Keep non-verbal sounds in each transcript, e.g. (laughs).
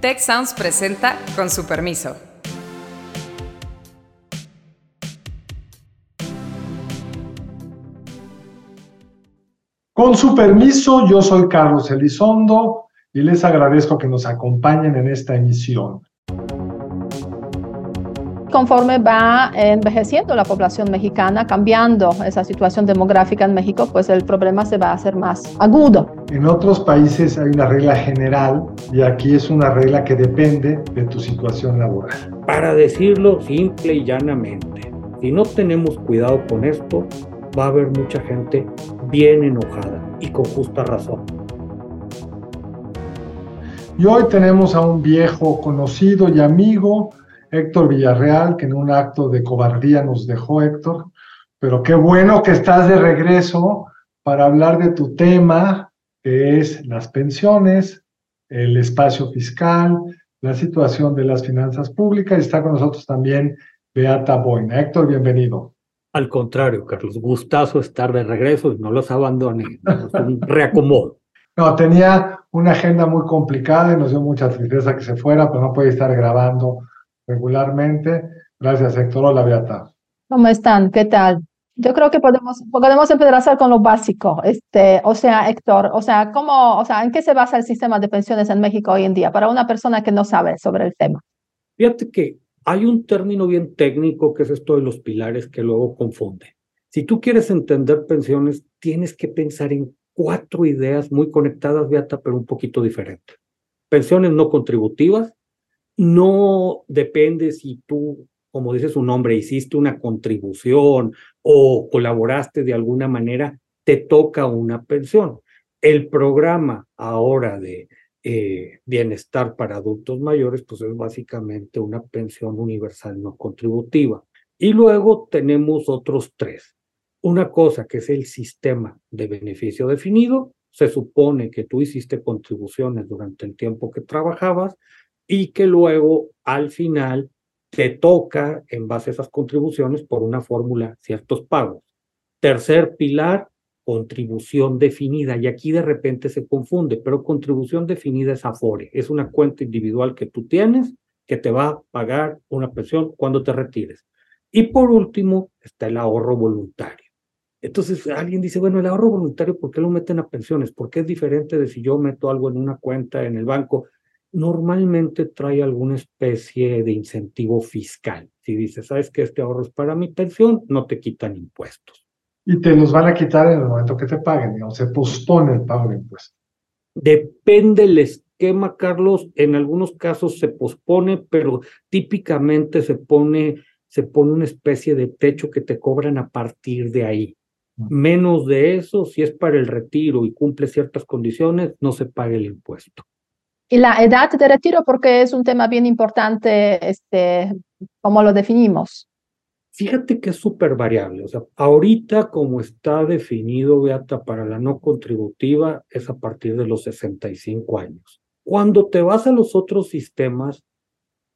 Tech Sounds presenta con su permiso. Con su permiso, yo soy Carlos Elizondo y les agradezco que nos acompañen en esta emisión. Conforme va envejeciendo la población mexicana, cambiando esa situación demográfica en México, pues el problema se va a hacer más agudo. En otros países hay una regla general y aquí es una regla que depende de tu situación laboral. Para decirlo simple y llanamente, si no tenemos cuidado con esto, va a haber mucha gente bien enojada y con justa razón. Y hoy tenemos a un viejo conocido y amigo, Héctor Villarreal, que en un acto de cobardía nos dejó Héctor, pero qué bueno que estás de regreso para hablar de tu tema, que es las pensiones, el espacio fiscal, la situación de las finanzas públicas. Y está con nosotros también Beata Boina. Héctor, bienvenido. Al contrario, Carlos, gustazo estar de regreso y no los abandoné, un (laughs) reacomodo. No, tenía una agenda muy complicada y nos dio mucha tristeza que se fuera, pero no puede estar grabando regularmente. Gracias, Héctor. Hola, Beata. ¿Cómo están? ¿Qué tal? Yo creo que podemos, podemos empezar con lo básico. Este, o sea, Héctor, o sea, ¿cómo, o sea, ¿en qué se basa el sistema de pensiones en México hoy en día para una persona que no sabe sobre el tema? Fíjate que hay un término bien técnico que es esto de los pilares que luego confunde. Si tú quieres entender pensiones, tienes que pensar en cuatro ideas muy conectadas, Beata, pero un poquito diferentes. Pensiones no contributivas, no depende si tú, como dice su nombre, hiciste una contribución o colaboraste de alguna manera, te toca una pensión. El programa ahora de eh, bienestar para adultos mayores, pues es básicamente una pensión universal no contributiva. Y luego tenemos otros tres. Una cosa que es el sistema de beneficio definido. Se supone que tú hiciste contribuciones durante el tiempo que trabajabas y que luego al final te toca, en base a esas contribuciones, por una fórmula, ciertos pagos. Tercer pilar, contribución definida. Y aquí de repente se confunde, pero contribución definida es Afore, es una cuenta individual que tú tienes que te va a pagar una pensión cuando te retires. Y por último está el ahorro voluntario. Entonces alguien dice, bueno, el ahorro voluntario, ¿por qué lo meten a pensiones? ¿Por qué es diferente de si yo meto algo en una cuenta en el banco? Normalmente trae alguna especie de incentivo fiscal. Si dices, sabes que este ahorro es para mi pensión, no te quitan impuestos. Y te los van a quitar en el momento que te paguen, digamos, se pospone el pago de impuestos. Depende el esquema, Carlos. En algunos casos se pospone, pero típicamente se pone, se pone una especie de techo que te cobran a partir de ahí. Menos de eso, si es para el retiro y cumple ciertas condiciones, no se paga el impuesto. Y la edad de retiro, porque es un tema bien importante, este, ¿cómo lo definimos? Fíjate que es súper variable. O sea, ahorita como está definido, Beata, para la no contributiva, es a partir de los 65 años. Cuando te vas a los otros sistemas,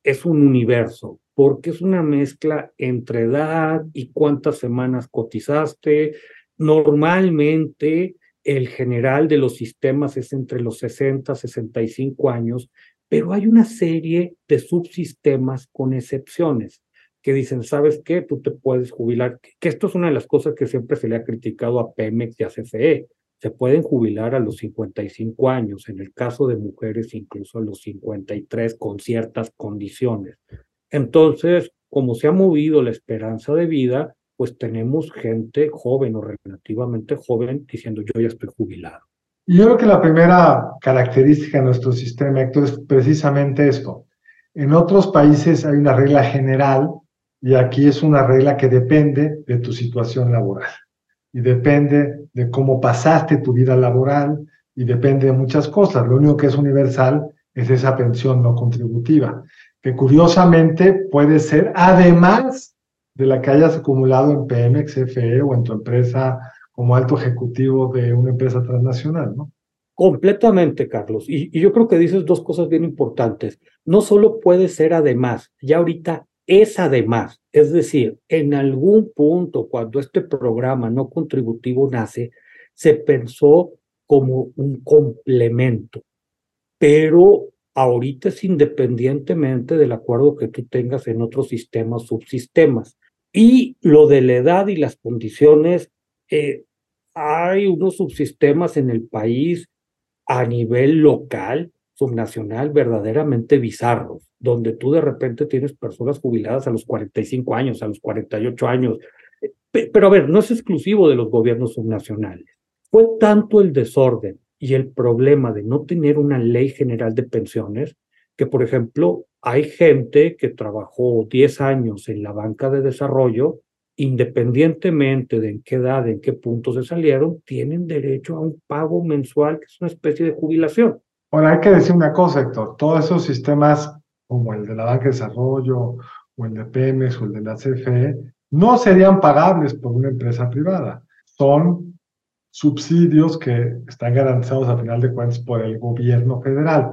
es un universo, porque es una mezcla entre edad y cuántas semanas cotizaste. Normalmente el general de los sistemas es entre los 60 y 65 años, pero hay una serie de subsistemas con excepciones que dicen, ¿sabes qué? Tú te puedes jubilar, que esto es una de las cosas que siempre se le ha criticado a Pemex y a CFE. Se pueden jubilar a los 55 años, en el caso de mujeres incluso a los 53 con ciertas condiciones. Entonces, como se ha movido la esperanza de vida, pues tenemos gente joven o relativamente joven diciendo yo ya estoy jubilado. Yo creo que la primera característica de nuestro sistema, Héctor, es precisamente esto. En otros países hay una regla general y aquí es una regla que depende de tu situación laboral y depende de cómo pasaste tu vida laboral y depende de muchas cosas. Lo único que es universal es esa pensión no contributiva, que curiosamente puede ser además de la que hayas acumulado en Pemex, CFE o en tu empresa como alto ejecutivo de una empresa transnacional, ¿no? Completamente, Carlos. Y, y, yo creo que dices dos cosas bien importantes. No solo puede ser además, ya ahorita es además. Es decir, en algún punto, cuando este programa no contributivo nace, se pensó como un complemento. Pero ahorita es independientemente del acuerdo que tú tengas en otros sistemas, subsistemas. Y lo de la edad y las condiciones, eh, hay unos subsistemas en el país a nivel local, subnacional, verdaderamente bizarros, donde tú de repente tienes personas jubiladas a los 45 años, a los 48 años. Pero a ver, no es exclusivo de los gobiernos subnacionales. Fue tanto el desorden y el problema de no tener una ley general de pensiones que, por ejemplo, hay gente que trabajó 10 años en la banca de desarrollo independientemente de en qué edad, en qué punto se salieron, tienen derecho a un pago mensual, que es una especie de jubilación. Ahora, hay que decir una cosa, Héctor, todos esos sistemas como el de la Banca de Desarrollo o el de Pemex o el de la CFE, no serían pagables por una empresa privada. Son subsidios que están garantizados a final de cuentas por el gobierno federal,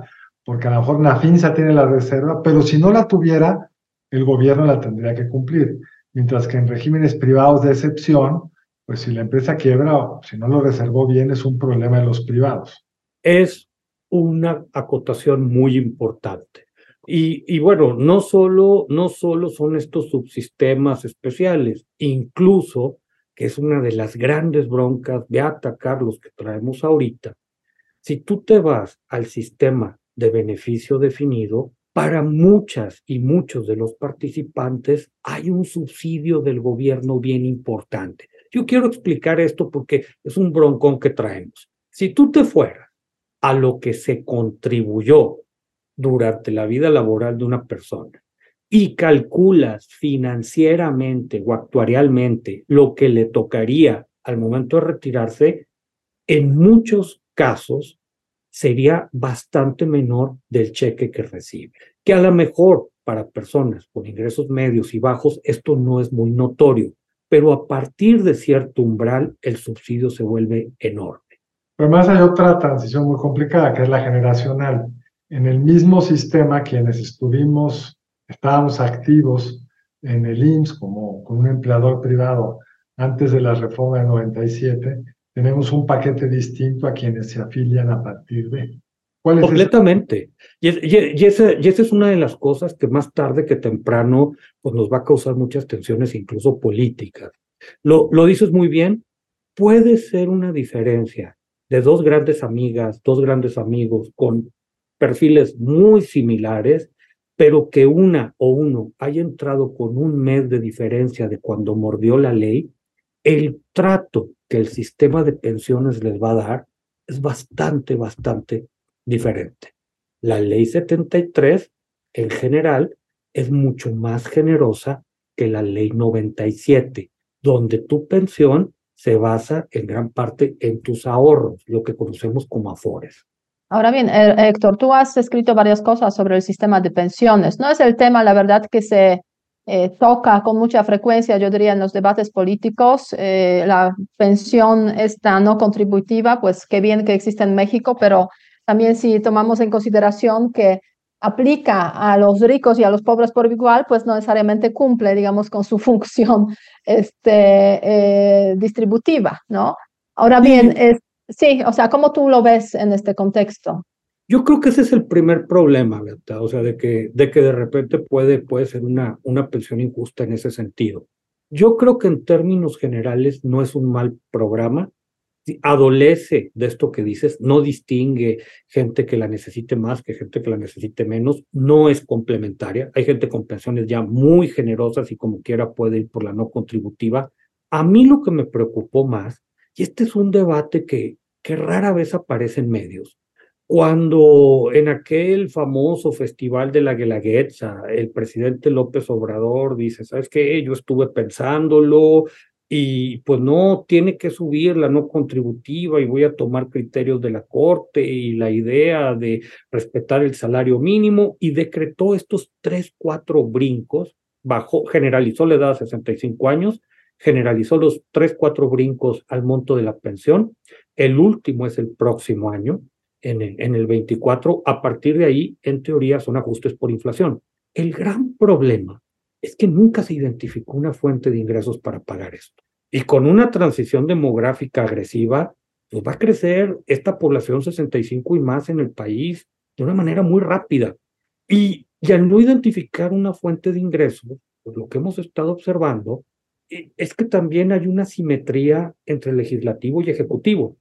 porque a lo mejor Nafinsa tiene la reserva, pero si no la tuviera, el gobierno la tendría que cumplir mientras que en regímenes privados de excepción, pues si la empresa quiebra o si no lo reservó bien, es un problema de los privados. Es una acotación muy importante. Y, y, bueno, no solo, no solo son estos subsistemas especiales, incluso, que es una de las grandes broncas de atacar los que traemos ahorita, si tú te vas al sistema de beneficio definido, para muchas y muchos de los participantes hay un subsidio del gobierno bien importante. Yo quiero explicar esto porque es un broncón que traemos. Si tú te fueras a lo que se contribuyó durante la vida laboral de una persona y calculas financieramente o actuarialmente lo que le tocaría al momento de retirarse, en muchos casos sería bastante menor del cheque que recibe. Que a lo mejor para personas con ingresos medios y bajos esto no es muy notorio, pero a partir de cierto umbral el subsidio se vuelve enorme. Pero además hay otra transición muy complicada, que es la generacional. En el mismo sistema, quienes estuvimos, estábamos activos en el IMSS como con un empleador privado antes de la reforma del 97, tenemos un paquete distinto a quienes se afilian a partir de. ¿Cuál es Completamente. Y, y, esa, y, esa, es una de las cosas que más tarde que temprano pues nos va a causar muchas tensiones, incluso políticas. Lo, lo dices muy bien, puede ser una diferencia de dos grandes amigas, dos grandes amigos con perfiles muy similares, pero que una o uno haya entrado con un mes de diferencia de cuando mordió la ley, el trato que el sistema de pensiones les va a dar es bastante, bastante diferente. La ley 73, en general, es mucho más generosa que la ley 97, donde tu pensión se basa en gran parte en tus ahorros, lo que conocemos como afores. Ahora bien, eh, Héctor, tú has escrito varias cosas sobre el sistema de pensiones. No es el tema, la verdad, que se eh, toca con mucha frecuencia, yo diría, en los debates políticos. Eh, la pensión esta no contributiva, pues qué bien que existe en México, pero también si tomamos en consideración que aplica a los ricos y a los pobres por igual, pues no necesariamente cumple, digamos, con su (laughs) función este, eh, distributiva, ¿no? Ahora bien, es, sí, o sea, ¿cómo tú lo ves en este contexto? Yo creo que ese es el primer problema, ¿verdad? O sea, de que de, que de repente puede, puede ser una, una pensión injusta en ese sentido. Yo creo que en términos generales no es un mal programa. Adolece de esto que dices, no distingue gente que la necesite más que gente que la necesite menos, no es complementaria. Hay gente con pensiones ya muy generosas y como quiera puede ir por la no contributiva. A mí lo que me preocupó más, y este es un debate que, que rara vez aparece en medios, cuando en aquel famoso festival de la Guelaguetza, el presidente López Obrador dice, ¿sabes qué? Yo estuve pensándolo y pues no, tiene que subir la no contributiva y voy a tomar criterios de la Corte y la idea de respetar el salario mínimo y decretó estos tres, cuatro brincos, bajó, generalizó la edad a 65 años, generalizó los tres, cuatro brincos al monto de la pensión, el último es el próximo año, en el, en el 24, a partir de ahí, en teoría, son ajustes por inflación. El gran problema es que nunca se identificó una fuente de ingresos para pagar esto. Y con una transición demográfica agresiva, pues va a crecer esta población 65 y más en el país de una manera muy rápida. Y, y al no identificar una fuente de ingresos, pues lo que hemos estado observando eh, es que también hay una simetría entre legislativo y ejecutivo.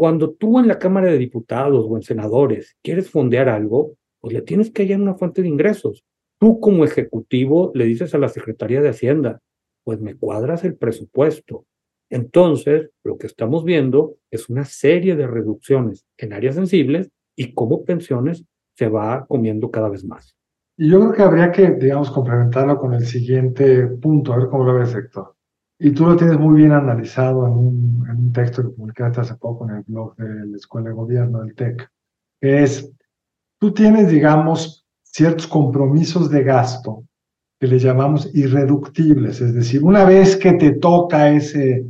Cuando tú en la Cámara de Diputados o en senadores quieres fondear algo, pues le tienes que hallar una fuente de ingresos. Tú como ejecutivo le dices a la Secretaría de Hacienda, pues me cuadras el presupuesto. Entonces, lo que estamos viendo es una serie de reducciones en áreas sensibles y cómo pensiones se va comiendo cada vez más. Y yo creo que habría que, digamos, complementarlo con el siguiente punto, a ver cómo lo ves, Héctor y tú lo tienes muy bien analizado en un, en un, texto que publicaste hace poco en el blog de la Escuela de Gobierno del TEC, que es, tú tienes, digamos, ciertos compromisos de gasto que le llamamos irreductibles, es decir, una vez que te toca ese,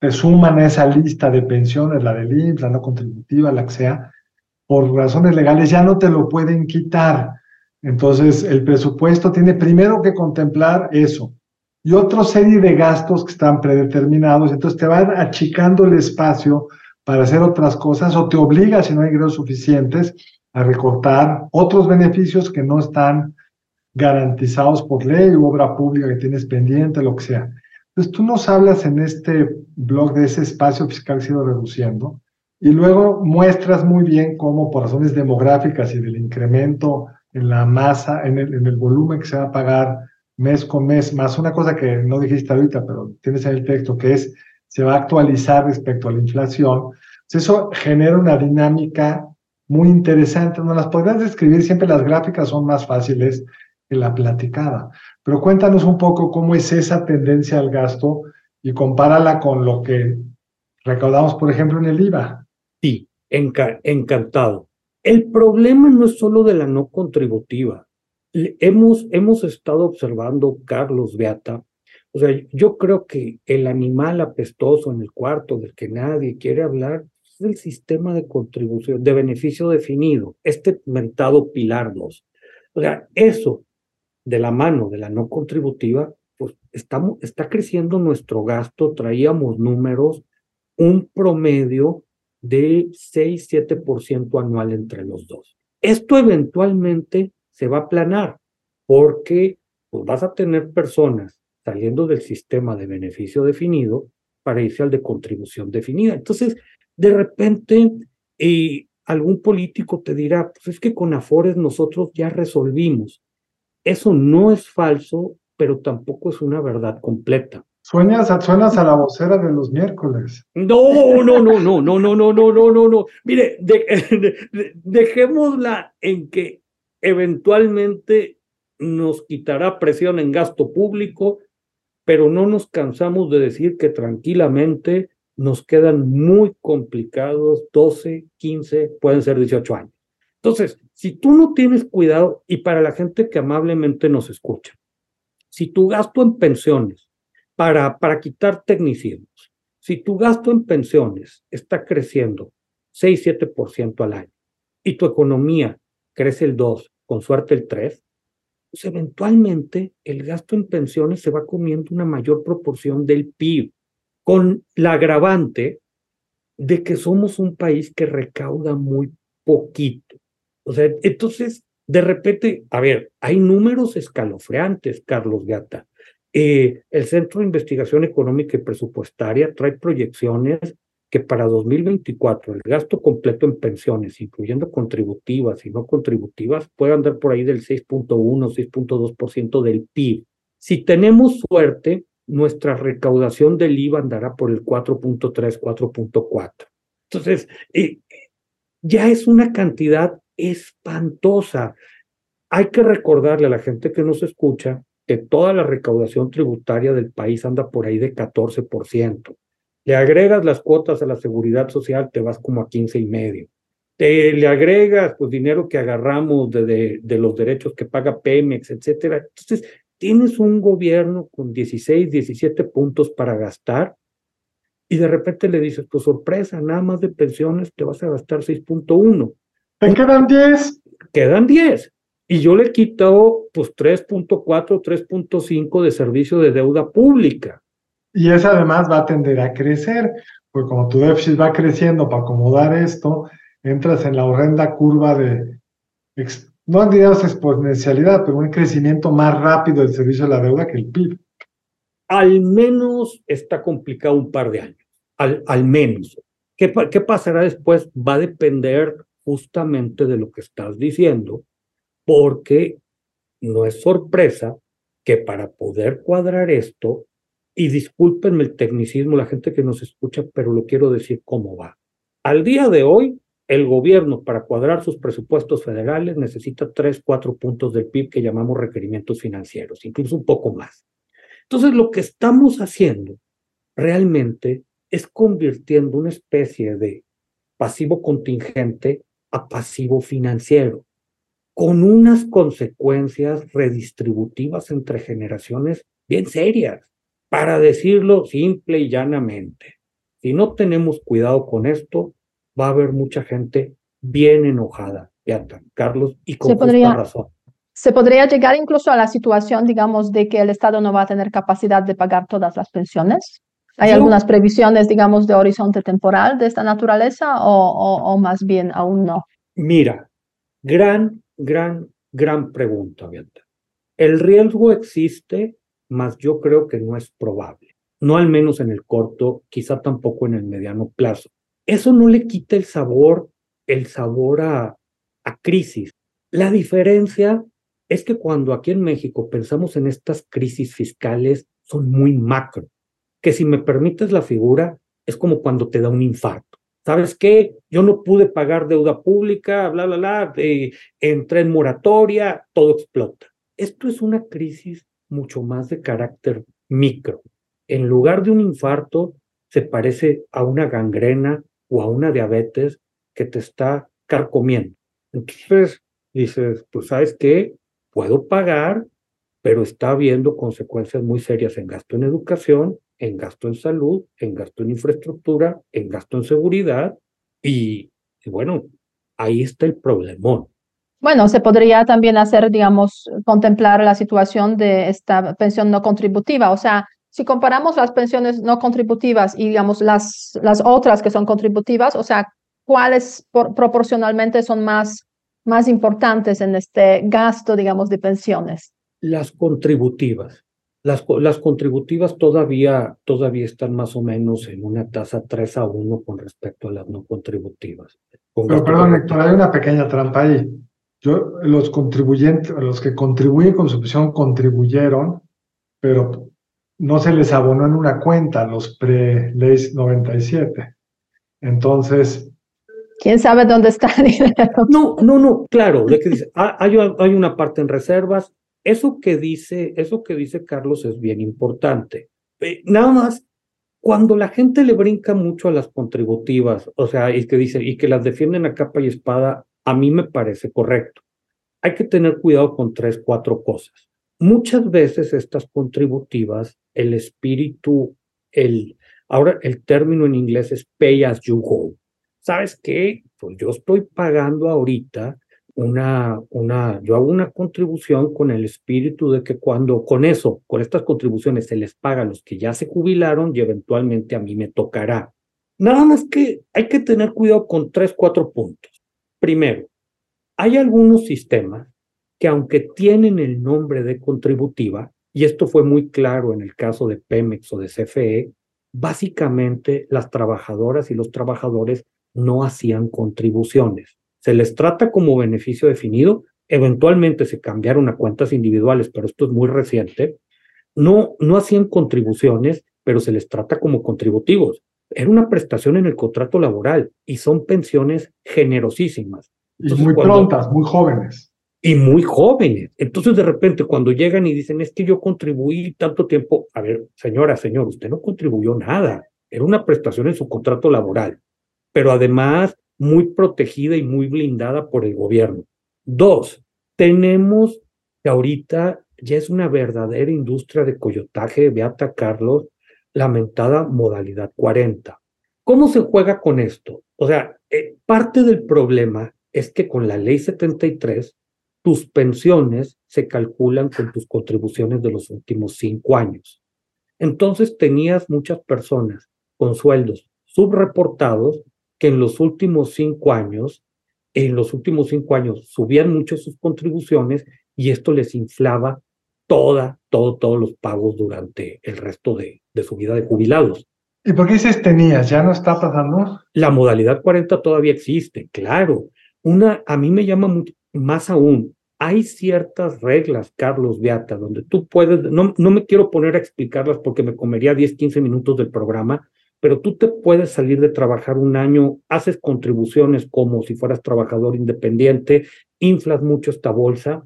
te suman a esa lista de pensiones, la del IMSS, la no contributiva, la que sea, por razones legales ya no te lo pueden quitar. Entonces, el presupuesto tiene primero que contemplar eso, y otra serie de gastos que están predeterminados. Entonces te van achicando el espacio para hacer otras cosas o te obliga, si no hay ingresos suficientes, a recortar otros beneficios que no están garantizados por ley o obra pública que tienes pendiente, lo que sea. Entonces tú nos hablas en este blog de ese espacio fiscal que ha ido reduciendo y luego muestras muy bien cómo por razones demográficas y del incremento en la masa, en el, en el volumen que se va a pagar mes con mes, más una cosa que no dijiste ahorita, pero tienes en el texto, que es, se va a actualizar respecto a la inflación. eso genera una dinámica muy interesante. No las podrías describir, siempre las gráficas son más fáciles que la platicada. Pero cuéntanos un poco cómo es esa tendencia al gasto y compárala con lo que recaudamos, por ejemplo, en el IVA. Sí, encantado. El problema no es solo de la no contributiva. Hemos, hemos estado observando, Carlos Beata, o sea, yo creo que el animal apestoso en el cuarto del que nadie quiere hablar es el sistema de contribución, de beneficio definido, este mentado Pilar 2. O sea, eso de la mano de la no contributiva, pues estamos, está creciendo nuestro gasto, traíamos números, un promedio de 6-7% anual entre los dos. Esto eventualmente se va a aplanar porque pues, vas a tener personas saliendo del sistema de beneficio definido para irse al de contribución definida. Entonces, de repente, eh, algún político te dirá, pues es que con Afores nosotros ya resolvimos. Eso no es falso, pero tampoco es una verdad completa. Sueñas, suenas a la vocera de los miércoles. No, no, no, no, no, no, no, no, no, no, no. Mire, (laughs) dejémosla en que eventualmente nos quitará presión en gasto público, pero no nos cansamos de decir que tranquilamente nos quedan muy complicados 12, 15, pueden ser 18 años. Entonces, si tú no tienes cuidado, y para la gente que amablemente nos escucha, si tu gasto en pensiones, para, para quitar tecnicismos, si tu gasto en pensiones está creciendo 6, 7% al año y tu economía crece el 2, con suerte el 3, pues eventualmente el gasto en pensiones se va comiendo una mayor proporción del PIB, con la agravante de que somos un país que recauda muy poquito. O sea, entonces, de repente, a ver, hay números escalofriantes, Carlos Gata. Eh, el Centro de Investigación Económica y Presupuestaria trae proyecciones que para 2024 el gasto completo en pensiones, incluyendo contributivas y no contributivas, puede andar por ahí del 6.1, 6.2% del PIB. Si tenemos suerte, nuestra recaudación del IVA andará por el 4.3, 4.4. Entonces, eh, ya es una cantidad espantosa. Hay que recordarle a la gente que nos escucha que toda la recaudación tributaria del país anda por ahí de 14%. Le agregas las cuotas a la seguridad social, te vas como a 15 y medio. Te, le agregas pues dinero que agarramos de, de, los derechos que paga Pemex, etcétera. Entonces, tienes un gobierno con 16, 17 puntos para gastar y de repente le dices, pues sorpresa, nada más de pensiones te vas a gastar 6.1. Te quedan 10. Quedan 10. Y yo le quito pues 3.4, 3.5 de servicio de deuda pública. Y esa además va a tender a crecer, porque como tu déficit va creciendo para acomodar esto, entras en la horrenda curva de no digamos exponencialidad, pero un crecimiento más rápido del servicio de la deuda que el PIB. Al menos está complicado un par de años, al, al menos. ¿Qué, ¿Qué pasará después? Va a depender justamente de lo que estás diciendo, porque no es sorpresa que para poder cuadrar esto, y discúlpenme el tecnicismo, la gente que nos escucha, pero lo quiero decir cómo va. Al día de hoy, el gobierno para cuadrar sus presupuestos federales necesita tres, cuatro puntos del PIB que llamamos requerimientos financieros, incluso un poco más. Entonces, lo que estamos haciendo realmente es convirtiendo una especie de pasivo contingente a pasivo financiero, con unas consecuencias redistributivas entre generaciones bien serias, para decirlo simple y llanamente. Si no tenemos cuidado con esto, va a haber mucha gente bien enojada, Carlos, y con podría, razón. Se podría llegar incluso a la situación, digamos, de que el Estado no va a tener capacidad de pagar todas las pensiones. ¿Hay algunas previsiones, digamos, de horizonte temporal de esta naturaleza o, o, más bien aún no? Mira, gran, gran, gran pregunta, Beata. El riesgo existe, mas yo creo que no es probable. No al menos en el corto, quizá tampoco en el mediano plazo. Eso no le quita el sabor, el sabor a, crisis. La diferencia es que cuando aquí en México pensamos en estas crisis fiscales, son muy macro, que si me permites la figura, es como cuando te da un infarto. ¿Sabes qué? Yo no pude pagar deuda pública, bla, bla, bla, entré en moratoria, todo explota. Esto es una crisis mucho más de carácter micro. En lugar de un infarto, se parece a una gangrena o a una diabetes que te está carcomiendo. Entonces dices, pues sabes qué, puedo pagar, pero está habiendo consecuencias muy serias en gasto en educación, en gasto en salud, en gasto en infraestructura, en gasto en seguridad y, y bueno, ahí está el problemón. Bueno, se podría también hacer, digamos, contemplar la situación de esta pensión no contributiva, o sea, si comparamos las pensiones no contributivas y, digamos, las, las otras que son contributivas, o sea, ¿cuáles proporcionalmente son más, más importantes en este gasto, digamos, de pensiones? Las contributivas. Las, las contributivas todavía, todavía están más o menos en una tasa 3 a 1 con respecto a las no contributivas. Pero perdón, Héctor, hay una pequeña trampa ahí. Yo, los contribuyentes, los que contribuyen con su pensión contribuyeron, pero no se les abonó en una cuenta los pre-ley 97. Entonces... ¿Quién sabe dónde está el dinero? No, no, no, claro, que dice, ah, hay, hay una parte en reservas. Eso que dice, eso que dice Carlos es bien importante. Eh, nada más, cuando la gente le brinca mucho a las contributivas, o sea, y que dice, y que las defienden a capa y espada, a mí me parece correcto. Hay que tener cuidado con tres, cuatro cosas. Muchas veces estas contributivas, el espíritu, el, ahora el término en inglés es pay as you go. ¿Sabes qué? Pues yo estoy pagando ahorita una, una, yo hago una contribución con el espíritu de que cuando con eso, con estas contribuciones se les paga a los que ya se jubilaron y eventualmente a mí me tocará. Nada más que hay que tener cuidado con tres, cuatro puntos. Primero, hay algunos sistemas que aunque tienen el nombre de contributiva, y esto fue muy claro en el caso de Pemex o de CFE, básicamente las trabajadoras y los trabajadores no hacían contribuciones. Se les trata como beneficio definido, eventualmente se cambiaron a cuentas individuales, pero esto es muy reciente. No, no hacían contribuciones, pero se les trata como contributivos. Era una prestación en el contrato laboral y son pensiones generosísimas. y muy prontas, muy jóvenes y muy jóvenes. Entonces, de repente, cuando llegan y dicen, es que yo contribuí tanto tiempo, a ver, señora, señor, usted no contribuyó nada, era una prestación en su contrato laboral, pero además muy protegida y muy blindada por el gobierno. Dos, tenemos que ahorita ya es una verdadera industria de coyotaje, Beata Carlos, lamentada modalidad 40. ¿Cómo se juega con esto? O sea, eh, parte del problema es que con la ley 73 tus pensiones se calculan con tus contribuciones de los últimos cinco años. Entonces tenías muchas personas con sueldos subreportados que en los últimos cinco años en los últimos cinco años subían mucho sus contribuciones y esto les inflaba toda, todo, todos los pagos durante el resto de, de su vida de jubilados. ¿Y por qué dices tenías? ¿Ya no está pasando? La modalidad 40 todavía existe, claro. Una, a mí me llama mucho, más aún, hay ciertas reglas, Carlos Beata, donde tú puedes, no, no me quiero poner a explicarlas porque me comería 10, 15 minutos del programa, pero tú te puedes salir de trabajar un año, haces contribuciones como si fueras trabajador independiente, inflas mucho esta bolsa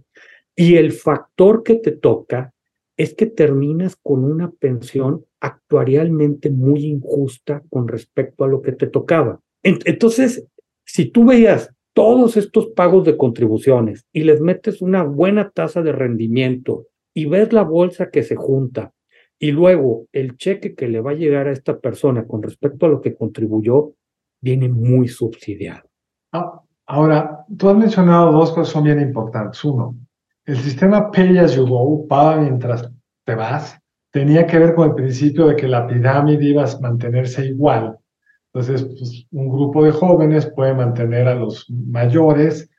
y el factor que te toca es que terminas con una pensión actuarialmente muy injusta con respecto a lo que te tocaba. Entonces, si tú veías todos estos pagos de contribuciones y les metes una buena tasa de rendimiento y ves la bolsa que se junta y luego el cheque que le va a llegar a esta persona con respecto a lo que contribuyó, viene muy subsidiado. Ah, ahora, tú has mencionado dos cosas son bien importantes. Uno, el sistema Pay as you go, paga mientras te vas, tenía que ver con el principio de que la pirámide iba a mantenerse igual entonces, pues, un grupo de jóvenes puede mantener a los mayores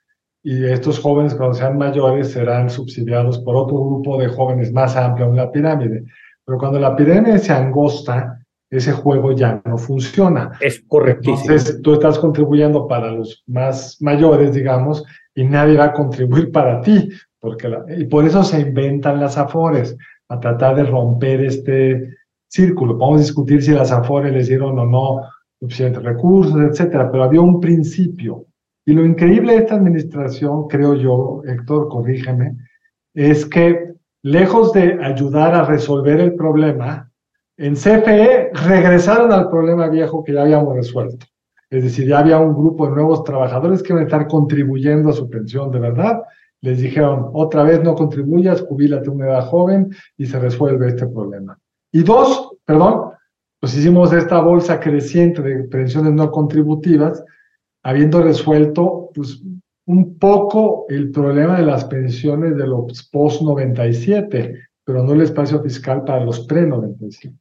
y estos jóvenes cuando sean mayores serán subsidiados por otro grupo de jóvenes más amplio en la pirámide. Pero cuando la pirámide se angosta, ese juego ya no funciona. Es correcto. Entonces, tú estás contribuyendo para los más mayores, digamos, y nadie va a contribuir para ti. Porque y por eso se inventan las afores, a tratar de romper este círculo. Podemos discutir si las afores les dieron o no suficientes recursos, etcétera, pero había un principio. Y lo increíble de esta administración, creo yo, Héctor, corrígeme, es que lejos de ayudar a resolver el problema, en CFE regresaron al problema viejo que ya habíamos resuelto. Es decir, ya había un grupo de nuevos trabajadores que iban a estar contribuyendo a su pensión de verdad. Les dijeron, otra vez no contribuyas, jubílate una edad joven y se resuelve este problema. Y dos, perdón, pues hicimos esta bolsa creciente de pensiones no contributivas, habiendo resuelto pues, un poco el problema de las pensiones de los post-97, pero no el espacio fiscal para los pre-97.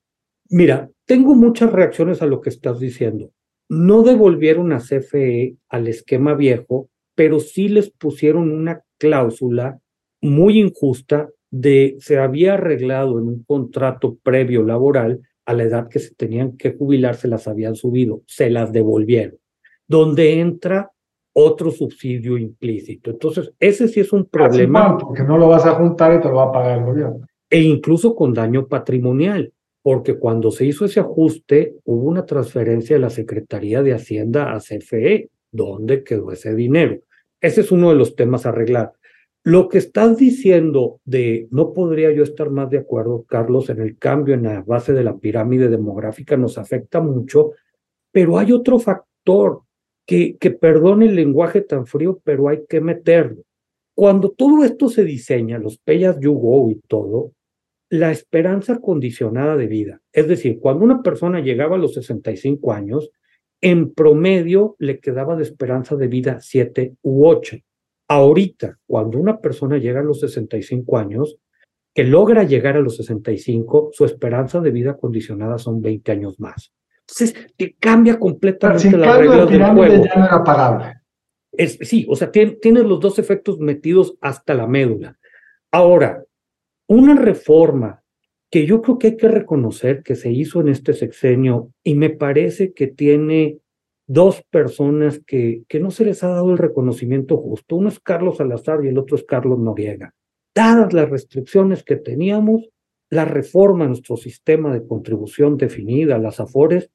Mira, tengo muchas reacciones a lo que estás diciendo. No devolvieron a CFE al esquema viejo, pero sí les pusieron una cláusula muy injusta de se había arreglado en un contrato previo laboral a la edad que se tenían que jubilar se las habían subido, se las devolvieron, donde entra otro subsidio implícito. Entonces, ese sí es un problema. porque no lo vas a juntar y te lo va a pagar el gobierno. E incluso con daño patrimonial, porque cuando se hizo ese ajuste, hubo una transferencia de la Secretaría de Hacienda a CFE. ¿Dónde quedó ese dinero? Ese es uno de los temas a arreglar. Lo que estás diciendo de no podría yo estar más de acuerdo, Carlos, en el cambio en la base de la pirámide demográfica nos afecta mucho, pero hay otro factor que, que perdone el lenguaje tan frío, pero hay que meterlo. Cuando todo esto se diseña, los payas you y todo, la esperanza condicionada de vida, es decir, cuando una persona llegaba a los 65 años, en promedio le quedaba de esperanza de vida 7 u 8. Ahorita, cuando una persona llega a los 65 años, que logra llegar a los 65, su esperanza de vida condicionada son 20 años más. Entonces, te cambia completamente la regla del juego. Ya no era pagable. Es, sí, o sea, tienes los dos efectos metidos hasta la médula. Ahora, una reforma que yo creo que hay que reconocer que se hizo en este sexenio y me parece que tiene dos personas que, que no se les ha dado el reconocimiento justo. Uno es Carlos Salazar y el otro es Carlos Noriega. Dadas las restricciones que teníamos, la reforma a nuestro sistema de contribución definida, las AFORES,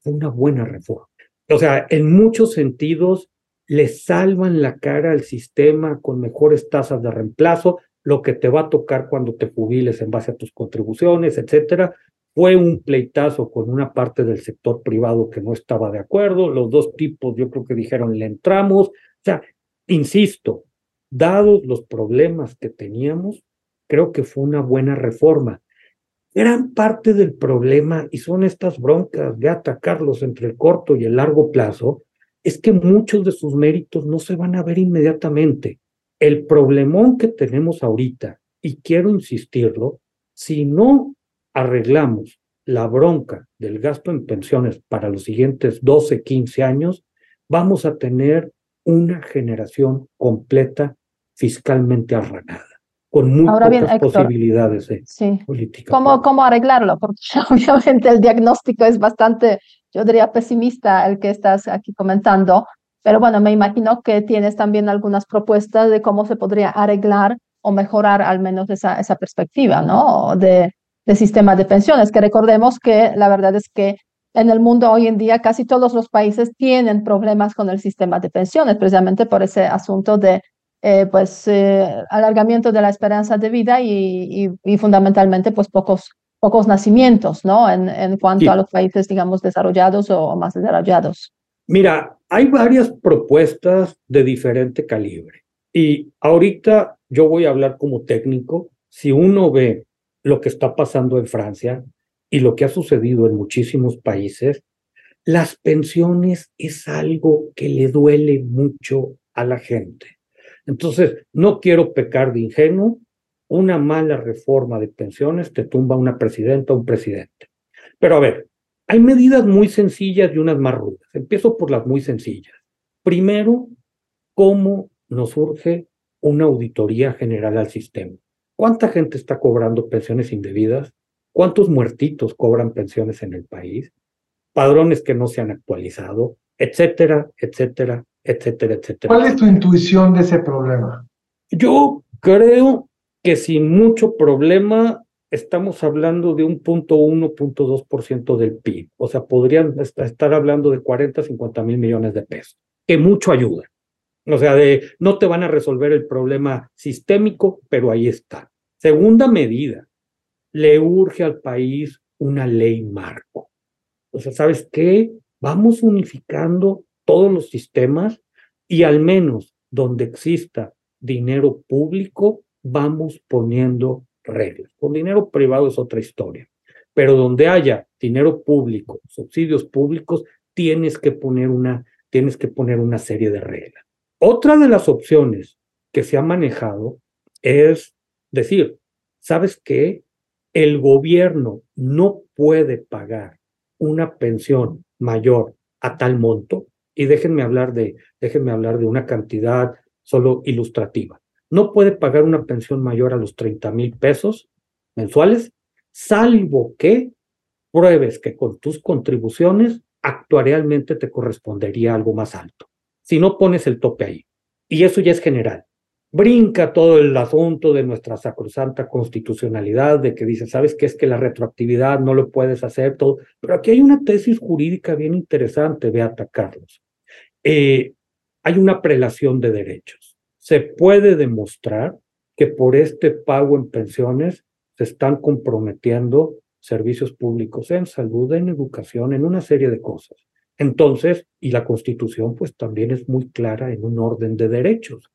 fue una buena reforma. O sea, en muchos sentidos le salvan la cara al sistema con mejores tasas de reemplazo, lo que te va a tocar cuando te jubiles en base a tus contribuciones, etcétera, fue un pleitazo con una parte del sector privado que no estaba de acuerdo. Los dos tipos yo creo que dijeron le entramos. O sea, insisto, dados los problemas que teníamos, creo que fue una buena reforma. Gran parte del problema, y son estas broncas de atacarlos entre el corto y el largo plazo, es que muchos de sus méritos no se van a ver inmediatamente. El problemón que tenemos ahorita, y quiero insistirlo, si no arreglamos la bronca del gasto en pensiones para los siguientes 12, 15 años, vamos a tener una generación completa fiscalmente arranada, con muy Ahora bien, pocas Héctor, posibilidades de Sí. política. ¿Cómo, cómo arreglarlo? Porque (laughs) obviamente el diagnóstico es bastante, yo diría, pesimista el que estás aquí comentando, pero bueno, me imagino que tienes también algunas propuestas de cómo se podría arreglar o mejorar al menos esa, esa perspectiva, ¿no? De, de sistema de pensiones, que recordemos que la verdad es que en el mundo hoy en día casi todos los países tienen problemas con el sistema de pensiones, precisamente por ese asunto de eh, pues eh, alargamiento de la esperanza de vida y, y, y fundamentalmente pues pocos, pocos nacimientos, ¿no? En, en cuanto Sí. a los países, digamos, desarrollados o, o más desarrollados. Mira, hay varias propuestas de diferente calibre. Y ahorita yo voy a hablar como técnico. Si uno ve lo que está pasando en Francia y lo que ha sucedido en muchísimos países, las pensiones es algo que le duele mucho a la gente. Entonces, no quiero pecar de ingenuo. Una mala reforma de pensiones te tumba una presidenta o un presidente. Pero a ver, hay medidas muy sencillas y unas más rudas. Empiezo por las muy sencillas. Primero, ¿cómo nos surge una auditoría general al sistema? ¿Cuánta gente está cobrando pensiones indebidas? ¿Cuántos muertitos cobran pensiones en el país? Padrones que no se han actualizado, etcétera, etcétera, etcétera, etcétera. ¿Cuál es tu intuición de ese problema? Yo creo que sin mucho problema estamos hablando de un punto uno, punto dos por ciento del PIB. O sea, podrían est- estar hablando de 40, 50 mil millones de pesos, que mucho ayuda. O sea, de no te van a resolver el problema sistémico, pero ahí está. Segunda medida, le urge al país una ley marco. O sea, ¿sabes qué? Vamos unificando todos los sistemas y al menos donde exista dinero público, vamos poniendo reglas. Con dinero privado es otra historia, pero donde haya dinero público, subsidios públicos, tienes que poner una, tienes que poner una serie de reglas. Otra de las opciones que se ha manejado es decir, ¿sabes qué? El gobierno no puede pagar una pensión mayor a tal monto, y déjenme hablar de, déjenme hablar de una cantidad solo ilustrativa. No puede pagar una pensión mayor a los 30 mil pesos mensuales, salvo que pruebes que con tus contribuciones actuarialmente te correspondería algo más alto. Si no pones el tope ahí. Y eso ya es general. Brinca todo el asunto de nuestra sacrosanta constitucionalidad, de que dice, ¿sabes qué? Es que la retroactividad no lo puedes hacer todo. Pero aquí hay una tesis jurídica bien interesante, Beata Carlos. Eh, hay una prelación de derechos. Se puede demostrar que por este pago en pensiones se están comprometiendo servicios públicos en salud, en educación, en una serie de cosas. Entonces, y la Constitución pues también es muy clara en un orden de derechos.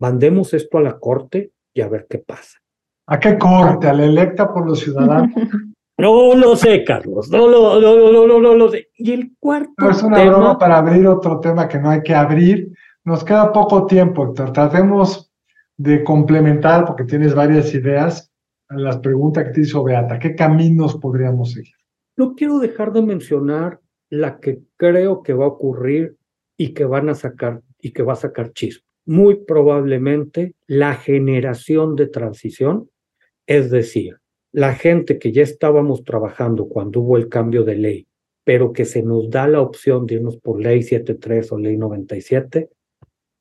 Mandemos esto a la Corte y a ver qué pasa. ¿A qué corte? ¿A la electa por los ciudadanos? (laughs) No lo sé, Carlos. No lo, no, no, no, no, no lo sé. Y el cuarto No, es una tema, broma para abrir otro tema que no hay que abrir. Nos queda poco tiempo, Héctor. Tratemos de complementar, porque tienes varias ideas, a las preguntas que te hizo Beata. ¿Qué caminos podríamos seguir? no quiero dejar de mencionar la que creo que va a ocurrir y que van a sacar y que va a sacar chispa. Muy probablemente la generación de transición, es decir, la gente que ya estábamos trabajando cuando hubo el cambio de ley, pero que se nos da la opción de irnos por ley 73 o ley 97,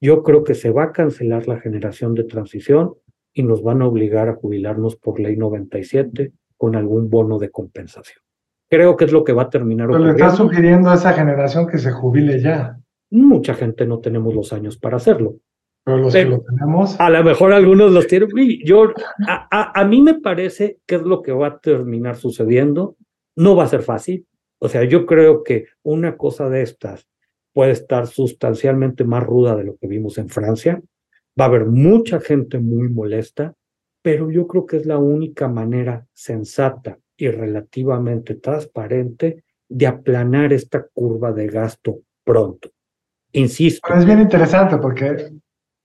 yo creo que se va a cancelar la generación de transición y nos van a obligar a jubilarnos por ley 97 con algún bono de compensación. Creo que es lo que va a terminar Pero le está ocurriendo. sugiriendo a esa generación que se jubile ya. Mucha gente no tenemos los años para hacerlo. Pero los Pero- que lo tenemos, A lo mejor algunos los tienen. Yo, a, a- a mí me parece que es lo que va a terminar sucediendo. No va a ser fácil. O sea, yo creo que una cosa de estas puede estar sustancialmente más ruda de lo que vimos en Francia. Va a haber mucha gente muy molesta, pero yo creo que es la única manera sensata y relativamente transparente de aplanar esta curva de gasto pronto. Insisto, Pero es bien interesante porque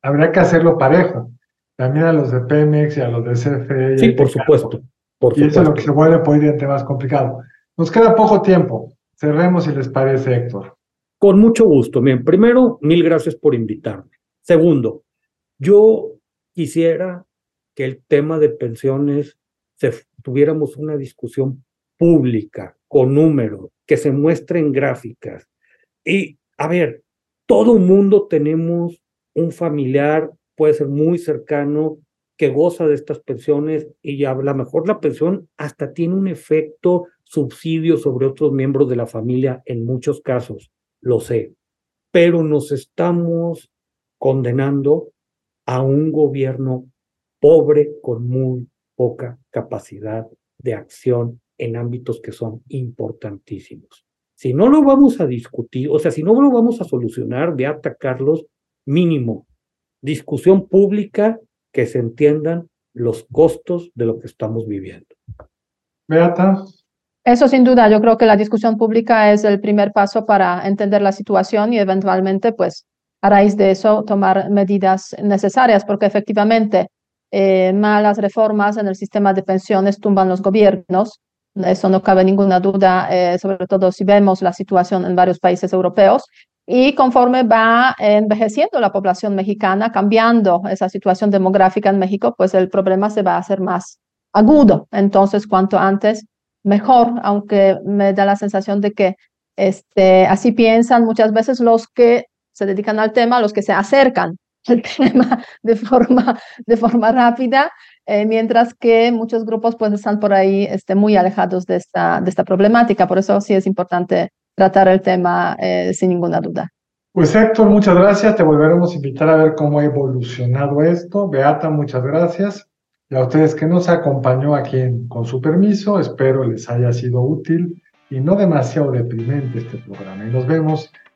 habría que hacerlo parejo. También a los de Pemex y a los de CFE. y sí, por supuesto. Por Y eso es lo que supuesto. se vuelve por más complicado. Nos queda poco tiempo. Cerremos si les parece, Héctor. Con mucho gusto. Bien, primero, mil gracias por invitarme. Segundo, yo quisiera que el tema de pensiones se, tuviéramos una discusión pública, con números, que se muestren gráficas. Y, a ver, todo mundo tenemos un familiar, puede ser muy cercano, que goza de estas pensiones y a lo mejor la pensión hasta tiene un efecto subsidio sobre otros miembros de la familia en muchos casos, lo sé, pero nos estamos condenando a un gobierno pobre con muy poca capacidad de acción en ámbitos que son importantísimos. Si no lo vamos a discutir, o sea, si no lo vamos a solucionar de atacarlos, mínimo, discusión pública que se entiendan los costos de lo que estamos viviendo. Beata. Eso sin duda, yo creo que la discusión pública es el primer paso para entender la situación y eventualmente, pues, a raíz de eso, tomar medidas necesarias, porque efectivamente eh, malas reformas en el sistema de pensiones tumban los gobiernos. Eso no cabe ninguna duda, eh, sobre todo si vemos la situación en varios países europeos. Y conforme va envejeciendo la población mexicana, cambiando esa situación demográfica en México, pues el problema se va a hacer más agudo. Entonces, cuanto antes, mejor, aunque me da la sensación de que este, así piensan muchas veces los que se dedican al tema, los que se acercan (laughs) al tema de forma, de forma rápida, eh, mientras que muchos grupos pues están por ahí este, muy alejados de esta, de esta problemática. Por eso sí es importante tratar el tema eh, sin ninguna duda. Pues Héctor, muchas gracias. Te volveremos a invitar a ver cómo ha evolucionado esto. Beata, muchas gracias. Y a ustedes que nos acompañó aquí con su permiso, espero les haya sido útil y no demasiado deprimente este programa. Y nos vemos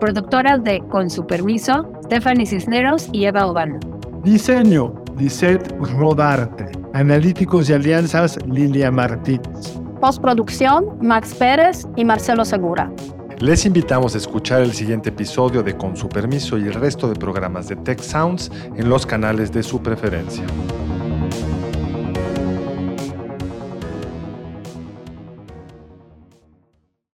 Productoras de Con su permiso, Stephanie Cisneros y Eva Obano. Diseño, Lisette Rodarte. Analíticos y alianzas, Lilia Martínez. Postproducción, Max Pérez y Marcelo Segura. Les invitamos a escuchar el siguiente episodio de Con su permiso y el resto de programas de Tech Sounds en los canales de su preferencia.